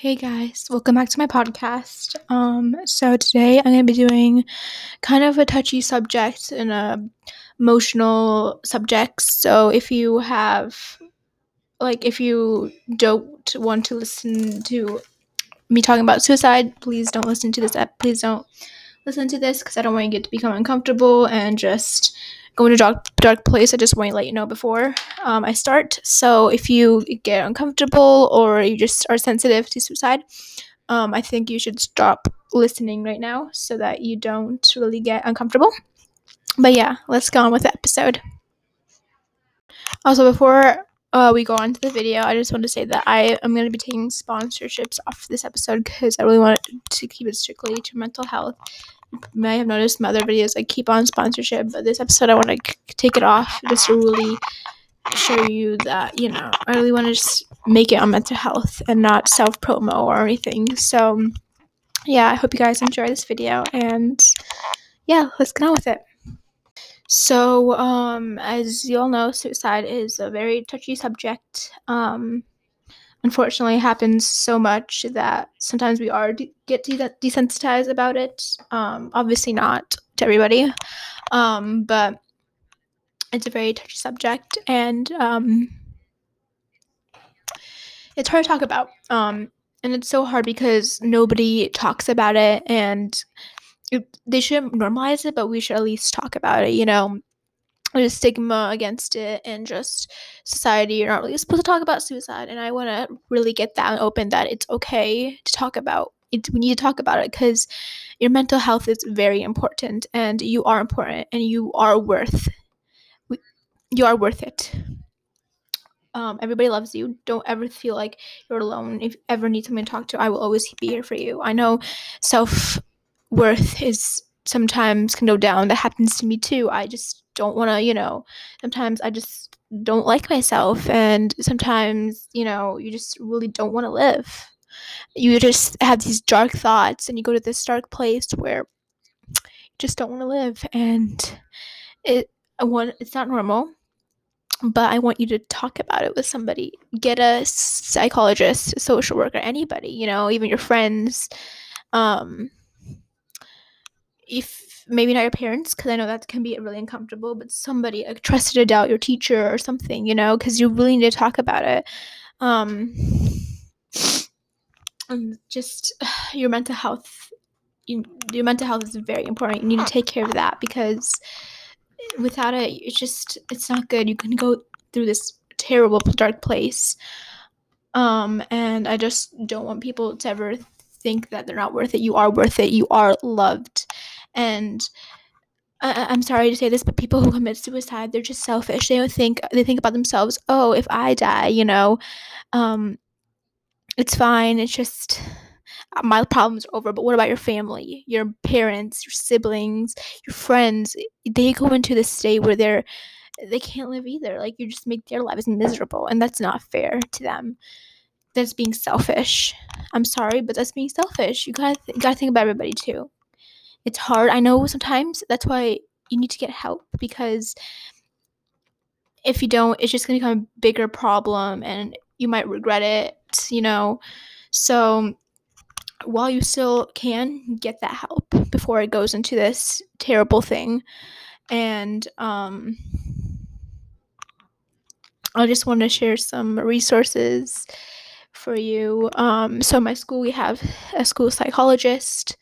Hey guys, welcome back to my podcast. Um, so today I'm gonna be doing kind of a touchy subject and a emotional subject. So if you have, like, if you don't want to listen to me talking about suicide, please don't listen to this. Ep- please don't listen to this because I don't want you to become uncomfortable and just go into a dark, dark place. I just want to let you know before um, I start. So if you get uncomfortable or you just are sensitive to suicide, um, I think you should stop listening right now so that you don't really get uncomfortable. But yeah, let's go on with the episode. Also, before uh, we go on to the video, I just want to say that I am going to be taking sponsorships off this episode because I really want to keep it strictly to mental health may have noticed my other videos I keep on sponsorship, but this episode I want to take it off just to really show you that you know I really want to just make it on mental health and not self promo or anything. So yeah, I hope you guys enjoy this video and yeah, let's get on with it. So, um, as you all know, suicide is a very touchy subject. Um, unfortunately happens so much that sometimes we are de- get de- desensitized about it. Um, obviously not to everybody, um, but it's a very touchy subject and um, it's hard to talk about. Um, and it's so hard because nobody talks about it and it, they shouldn't normalize it, but we should at least talk about it. You know, there's stigma against it and just society. You're not really supposed to talk about suicide and i want to really get that open that it's okay to talk about it we need to talk about it because your mental health is very important and you are important and you are worth you are worth it. Um, everybody loves you. Don't ever feel like you're alone. If you ever need someone to talk to i will always be here for you. I know self-worth is sometimes can go down. That happens to me too. I just don't want to, you know, sometimes I just don't like myself and sometimes, you know, you just really don't want to live. You just have these dark thoughts and you go to this dark place where you just don't want to live and it I want it's not normal but I want you to talk about it with somebody. Get a psychologist, a social worker, anybody, you know, even your friends. Um, if maybe not your parents because i know that can be really uncomfortable but somebody a trusted adult your teacher or something you know because you really need to talk about it. Um and just your mental health you, your mental health is very important. You need to take care of that because without it it's just it's not good. You can go through this terrible dark place. Um and i just don't want people to ever think that they're not worth it. You are worth it. You are loved and I- I'm sorry to say this, but people who commit suicide, they're just selfish. They think they think about themselves. Oh, if I die, you know, um, it's fine. It's just uh, my problems are over. But what about your family, your parents, your siblings, your friends? They go into this state where they're they can't live either. Like you just make their lives miserable, and that's not fair to them. That's being selfish. I'm sorry, but that's being selfish. You gotta th- you gotta think about everybody too it's hard. I know sometimes that's why you need to get help because if you don't, it's just going to become a bigger problem and you might regret it, you know. So while you still can get that help before it goes into this terrible thing and um I just want to share some resources for you. Um, so, my school, we have a school psychologist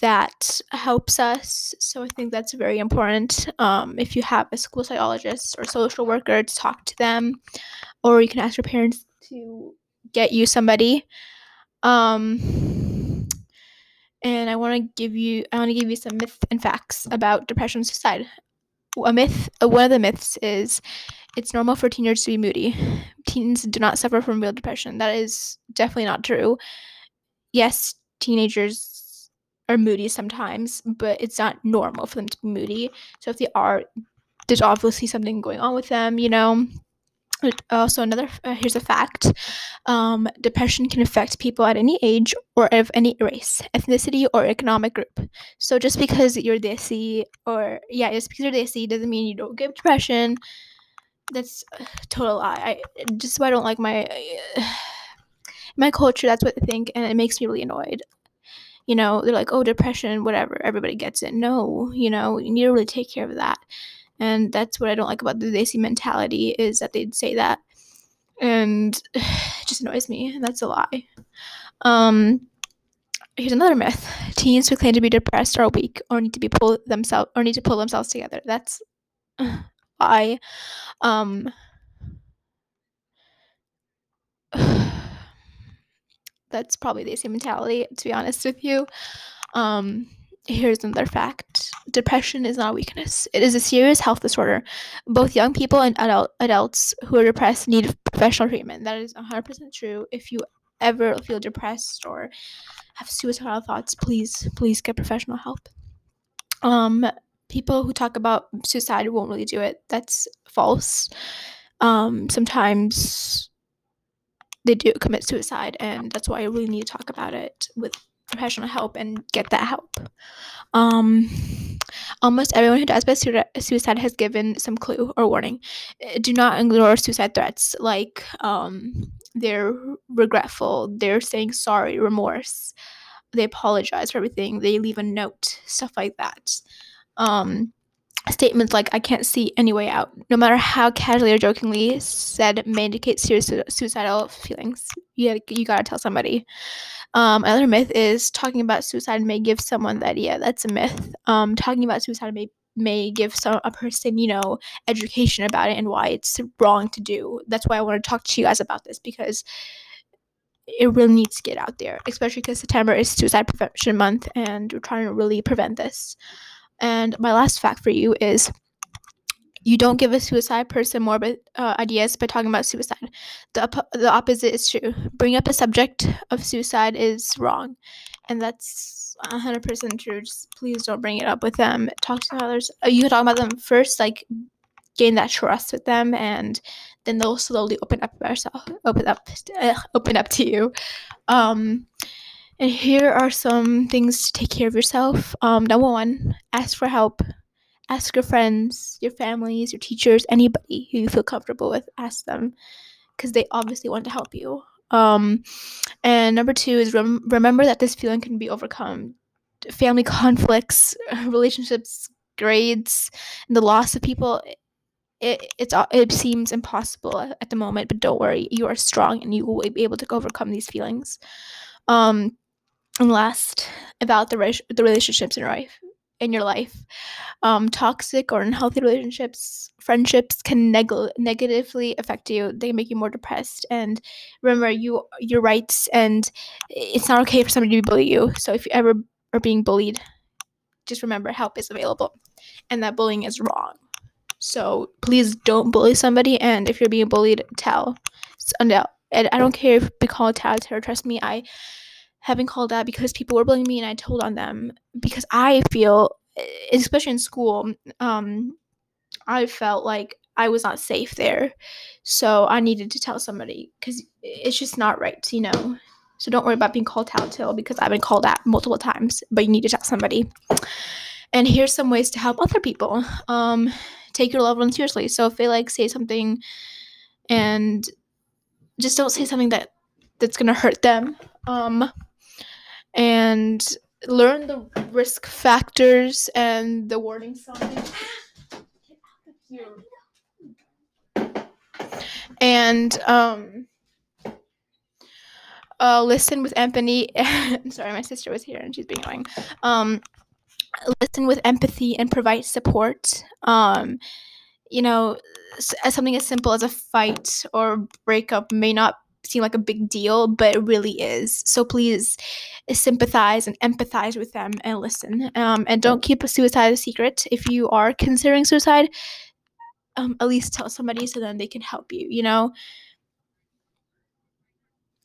that helps us. So I think that's very important. Um, if you have a school psychologist or social worker to talk to them, or you can ask your parents to get you somebody. Um, and I want to give you I want to give you some myths and facts about depression and suicide. A myth, uh, one of the myths is it's normal for teenagers to be moody. Teens do not suffer from real depression. That is definitely not true. Yes, teenagers are moody sometimes, but it's not normal for them to be moody. So if they are, there's obviously something going on with them, you know. Also, another uh, here's a fact: um, depression can affect people at any age or of any race, ethnicity, or economic group. So just because you're desi or yeah, just because you're desi doesn't mean you don't get depression. That's a total lie. I just why I don't like my. Uh, my culture, that's what they think, and it makes me really annoyed. You know, they're like, oh, depression, whatever, everybody gets it. No, you know, you need to really take care of that. And that's what I don't like about the Desi mentality is that they'd say that. And it just annoys me. And that's a lie. Um, here's another myth. Teens who claim to be depressed are weak or need to be pull themselves or need to pull themselves together. That's I um that's probably the same mentality to be honest with you. Um here's another fact. Depression is not a weakness. It is a serious health disorder. Both young people and adult adults who are depressed need professional treatment. That is 100% true. If you ever feel depressed or have suicidal thoughts, please, please get professional help. Um, people who talk about suicide won't really do it. That's false. Um, sometimes they do commit suicide, and that's why I really need to talk about it with professional help and get that help. Um, almost everyone who dies by suicide has given some clue or warning. Do not ignore suicide threats like um, they're regretful, they're saying sorry, remorse, they apologize for everything, they leave a note, stuff like that. Um, statements like "I can't see any way out," no matter how casually or jokingly said, may indicate serious suicidal feelings. You you gotta tell somebody. Um, another myth is talking about suicide may give someone the idea. That's a myth. Um, talking about suicide may may give some a person you know education about it and why it's wrong to do that's why i want to talk to you guys about this because it really needs to get out there especially because september is suicide prevention month and we're trying to really prevent this and my last fact for you is you don't give a suicide person morbid uh, ideas by talking about suicide. The, op- the opposite is true. Bring up the subject of suicide is wrong. And that's 100% true. Just please don't bring it up with them. Talk to others. Uh, you can talk about them first, like gain that trust with them, and then they'll slowly open up themselves, open up, uh, open up to you. Um, and here are some things to take care of yourself. Um, number one, ask for help. Ask your friends, your families, your teachers, anybody who you feel comfortable with. Ask them because they obviously want to help you. Um, and number two is rem- remember that this feeling can be overcome. Family conflicts, relationships, grades, and the loss of people. It, it's it seems impossible at the moment, but don't worry, you are strong and you will be able to overcome these feelings. Um, and last, about the re- the relationships in your life, in your life, um, toxic or unhealthy relationships, friendships can neg- negatively affect you. They make you more depressed. And remember, you your rights, and it's not okay for somebody to bully you. So if you ever are being bullied, just remember help is available, and that bullying is wrong. So please don't bully somebody. And if you're being bullied, tell. And I don't care if we call it terror. Trust me, I been called out because people were bullying me and I told on them because I feel especially in school um I felt like I was not safe there. So I needed to tell somebody cuz it's just not right, you know. So don't worry about being called telltale because I've been called out multiple times, but you need to tell somebody. And here's some ways to help other people. Um take your loved ones seriously. So if they like say something and just don't say something that that's going to hurt them. Um and learn the risk factors and the warning signs. And um, uh, listen with empathy. sorry, my sister was here and she's being annoying. Um, listen with empathy and provide support. Um, you know, something as simple as a fight or breakup may not seem like a big deal, but it really is. So please sympathize and empathize with them and listen. Um, and don't keep a suicide a secret. If you are considering suicide, um, at least tell somebody so then they can help you, you know?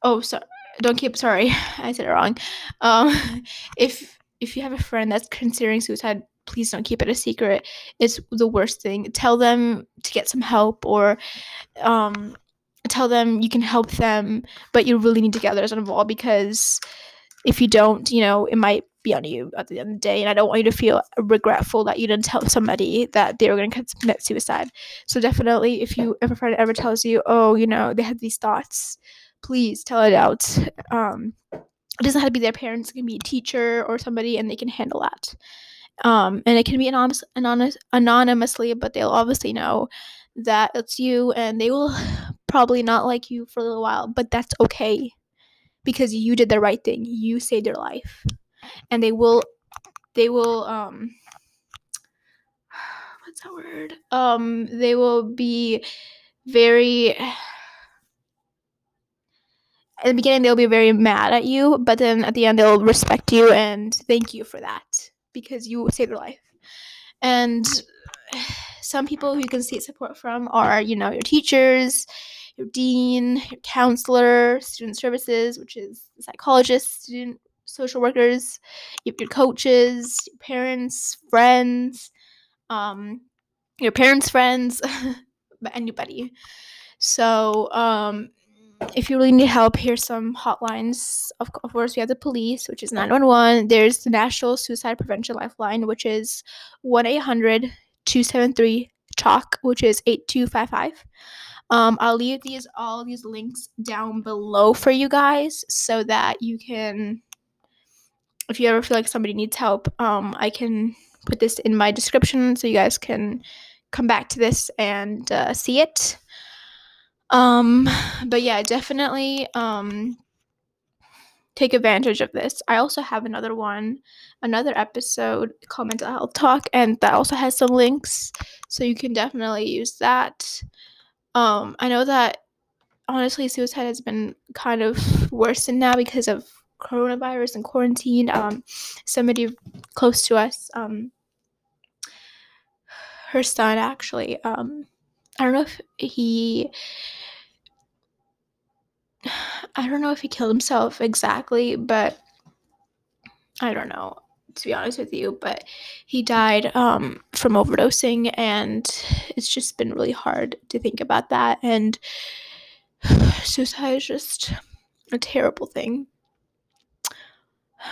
Oh, sorry. Don't keep, sorry, I said it wrong. Um, if if you have a friend that's considering suicide, please don't keep it a secret. It's the worst thing. Tell them to get some help or um, tell them you can help them, but you really need to get others involved because if you don't, you know, it might be on you at the end of the day. And I don't want you to feel regretful that you didn't tell somebody that they were going to commit suicide. So definitely, if you if a friend ever tells you, oh, you know, they had these thoughts, please tell it out. Um, it doesn't have to be their parents. It can be a teacher or somebody, and they can handle that. Um, and it can be anonymous, anonymous, anonymously, but they'll obviously know that it's you, and they will probably not like you for a little while, but that's okay because you did the right thing. You saved their life, and they will, they will, um, what's that word? Um, they will be very at the beginning they'll be very mad at you, but then at the end they'll respect you and thank you for that because you saved their life. And some people who you can seek support from are, you know, your teachers, your dean, your counselor, student services, which is psychologists, student social workers, your, your coaches, your parents, friends, um, your parents' friends, anybody. So, um, if you really need help, here's some hotlines. Of, of course, we have the police, which is 911. There's the National Suicide Prevention Lifeline, which is 1 800 273 TALK, which is 8255. Um, I'll leave these all these links down below for you guys so that you can, if you ever feel like somebody needs help, um, I can put this in my description so you guys can come back to this and uh, see it. Um, but yeah, definitely um take advantage of this. I also have another one, another episode called Mental Health Talk, and that also has some links, so you can definitely use that. Um, I know that honestly, suicide has been kind of worsened now because of coronavirus and quarantine. Um, somebody close to us, um, her son actually, um, I don't know if he I don't know if he killed himself exactly, but I don't know to be honest with you, but he died um, from overdosing, and it's just been really hard to think about that. And suicide is just a terrible thing.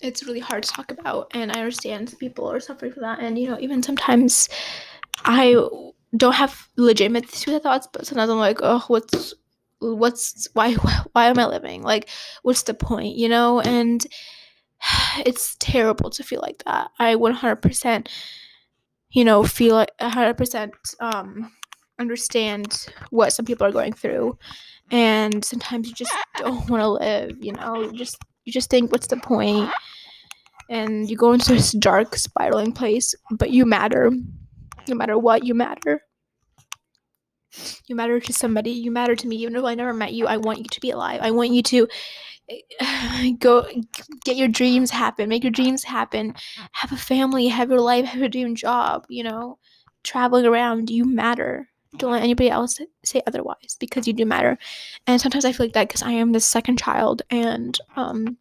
It's really hard to talk about, and I understand people are suffering from that. And you know, even sometimes I don't have legitimate suicide thoughts, but sometimes I'm like, oh, what's what's why why am I living? Like, what's the point? You know? And it's terrible to feel like that. I 100%, you know, feel like 100% um understand what some people are going through, and sometimes you just don't want to live. You know, you just you just think, what's the? And you go into this dark spiraling place, but you matter no matter what, you matter. You matter to somebody. You matter to me. Even though I never met you, I want you to be alive. I want you to go get your dreams happen. Make your dreams happen. Have a family. Have your life. Have a dream job. You know, traveling around. You matter. Don't let anybody else say otherwise because you do matter. And sometimes I feel like that because I am the second child, and um,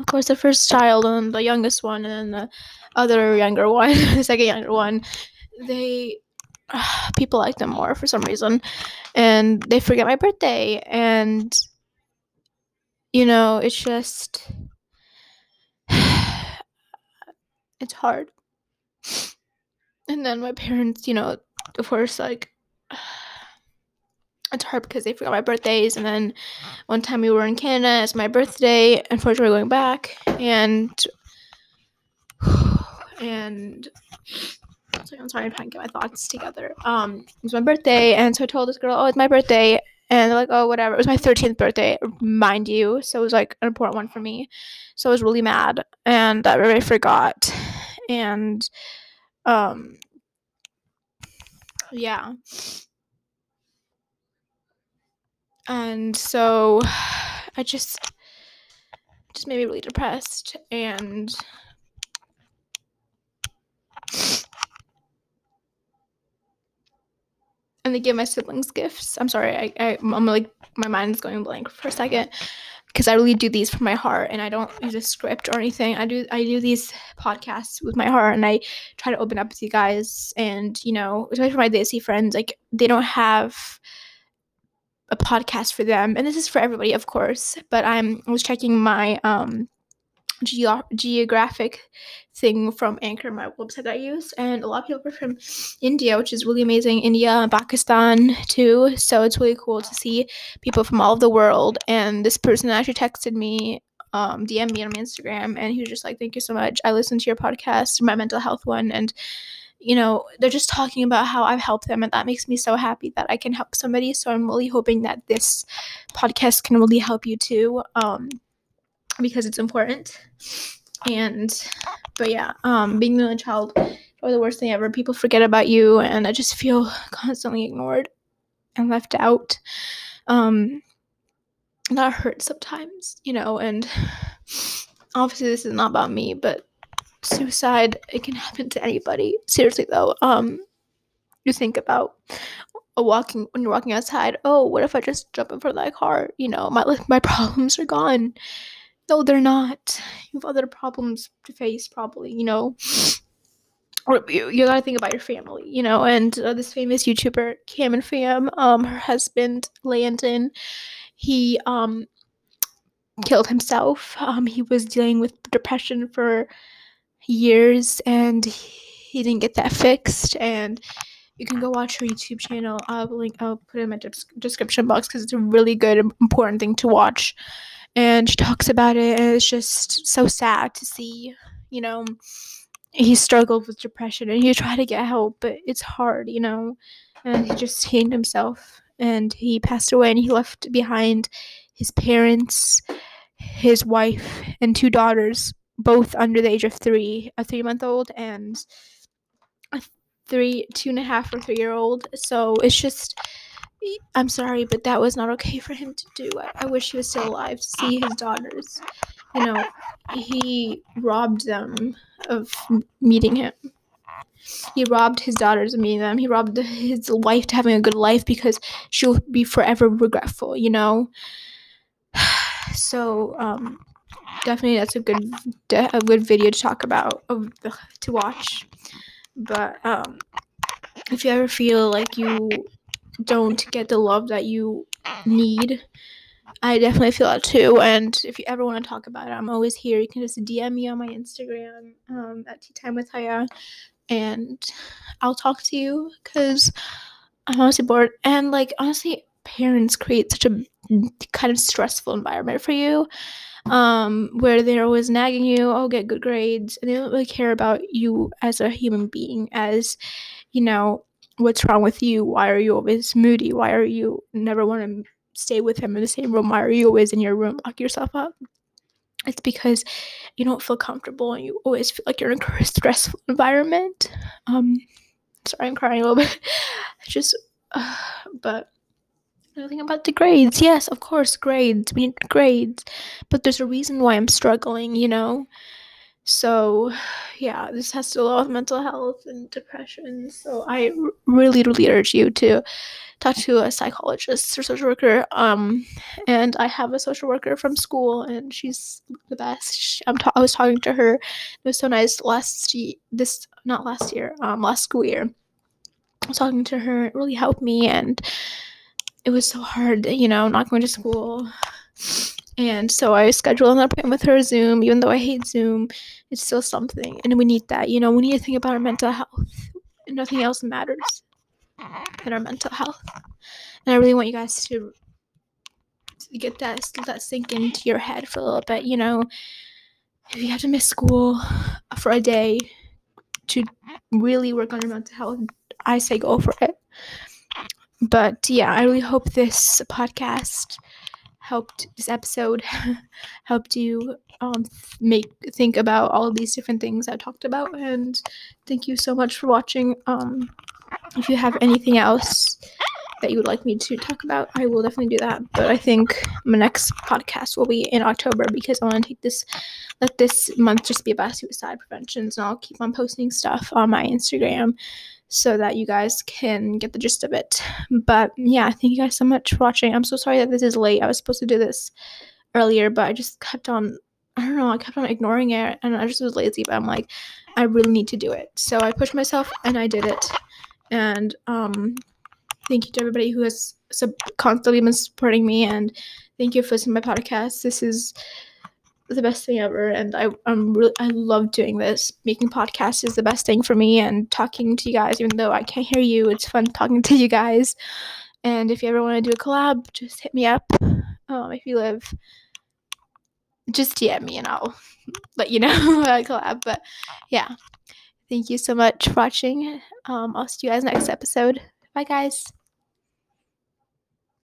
of course the first child and the youngest one, and the other younger one, the second younger one they people like them more for some reason. And they forget my birthday. And you know it's just it's hard. And then my parents you know of course like it's hard because they forgot my birthdays. And then one time we were in canada it's my birthday unfortunately we're going back. And and so I'm sorry, I'm trying to get my thoughts together. Um, it was my birthday, and so I told this girl, "Oh, it's my birthday," and they're like, "Oh, whatever." It was my 13th birthday, mind you, so it was like an important one for me. So I was really mad, and I really forgot, and um, yeah, and so I just just made me really depressed, and and they give my siblings gifts. I'm sorry, I, I I'm like my mind is going blank for a second because I really do these from my heart and I don't use a script or anything. I do I do these podcasts with my heart and I try to open up with you guys and you know, especially for my Desi friends, like they don't have a podcast for them and this is for everybody of course but i'm i was checking my um geo- geographic thing from Anchor, my website I use, and a lot of people are from India, which is really amazing. India and Pakistan too, so it's really cool to see people from all over the world. And this person actually texted me, um, DM me on my Instagram, and he was just like, "Thank you so much. I listened to your podcast, my mental health one, and." You know, they're just talking about how I've helped them, and that makes me so happy that I can help somebody. So I'm really hoping that this podcast can really help you too. Um, because it's important. And but yeah, um being the only child or the worst thing ever. People forget about you and I just feel constantly ignored and left out. Um that hurts sometimes, you know, and obviously this is not about me, but suicide it can happen to anybody. Seriously though. Um you think about a walking when you're walking outside, oh, what if I just jump in front of that car? You know, my my problems are gone. No, they're not. You have other problems to face, probably, you know. Or you, you gotta think about your family, you know. And uh, this famous YouTuber, Cam and Fam, um, her husband Landon, he um killed himself. Um, he was dealing with depression for years, and he didn't get that fixed. And you can go watch her YouTube channel. I'll link. I'll put it in my description box because it's a really good, important thing to watch and she talks about it and it's just so sad to see you know he struggled with depression and he tried to get help but it's hard you know and he just hanged himself and he passed away and he left behind his parents his wife and two daughters both under the age of three a three month old and a three two and a half or three year old so it's just I'm sorry, but that was not okay for him to do. I, I wish he was still alive to see his daughters. You know, he robbed them of meeting him. He robbed his daughters of meeting them. He robbed his wife to having a good life because she'll be forever regretful, you know? So, um, definitely that's a good a good video to talk about to watch but um if you ever feel like you don't get the love that you need. I definitely feel that too. And if you ever want to talk about it, I'm always here. You can just DM me on my Instagram um, at Tea Time with Haya, and I'll talk to you because I'm honestly bored. And like honestly, parents create such a kind of stressful environment for you um, where they're always nagging you, oh, get good grades, and they don't really care about you as a human being, as you know, what's wrong with you? Why are you always moody? Why are you never want to stay with him in the same room? Why are you always in your room, lock yourself up? It's because you don't feel comfortable and you always feel like you're in a stressful environment. Um, sorry, I'm crying a little bit. Just, uh, but nothing about the grades. Yes, of course, grades. We need grades, but there's a reason why I'm struggling. You know, so, yeah, this has to do with mental health and depression. So, I really, really urge you to talk to a psychologist or social worker. Um, and I have a social worker from school, and she's the best. She, I'm ta- I was talking to her. It was so nice last year. This not last year. Um, last school year. I was talking to her. It really helped me, and it was so hard, you know, not going to school and so I scheduled an appointment with her Zoom, even though I hate Zoom, it's still something. And we need that, you know, we need to think about our mental health. And Nothing else matters than our mental health. And I really want you guys to get that that sink into your head for a little bit, you know. If you have to miss school for a day to really work on your mental health, I say go for it. But yeah, I really hope this podcast helped this episode helped you um, make think about all of these different things I talked about. And thank you so much for watching. Um, if you have anything else that you would like me to talk about, I will definitely do that. But I think my next podcast will be in October because I want to take this, let this month just be about suicide prevention. So I'll keep on posting stuff on my Instagram so that you guys can get the gist of it. But yeah, thank you guys so much for watching. I'm so sorry that this is late. I was supposed to do this earlier, but I just kept on I don't know, I kept on ignoring it and I just was lazy, but I'm like, I really need to do it. So I pushed myself and I did it. And um thank you to everybody who has sub- constantly been supporting me and thank you for listening to my podcast. This is the best thing ever and I, i'm really i love doing this. Making podcasts is the best thing for me and talking to you guys even though i can't hear you it's fun talking to you guys. And if you ever want to do a collab just hit me up. Um, if you live just dm me and i'll let you know about a collab but yeah. Thank you so much for watching. Um, i'll see you guys next episode. Bye guys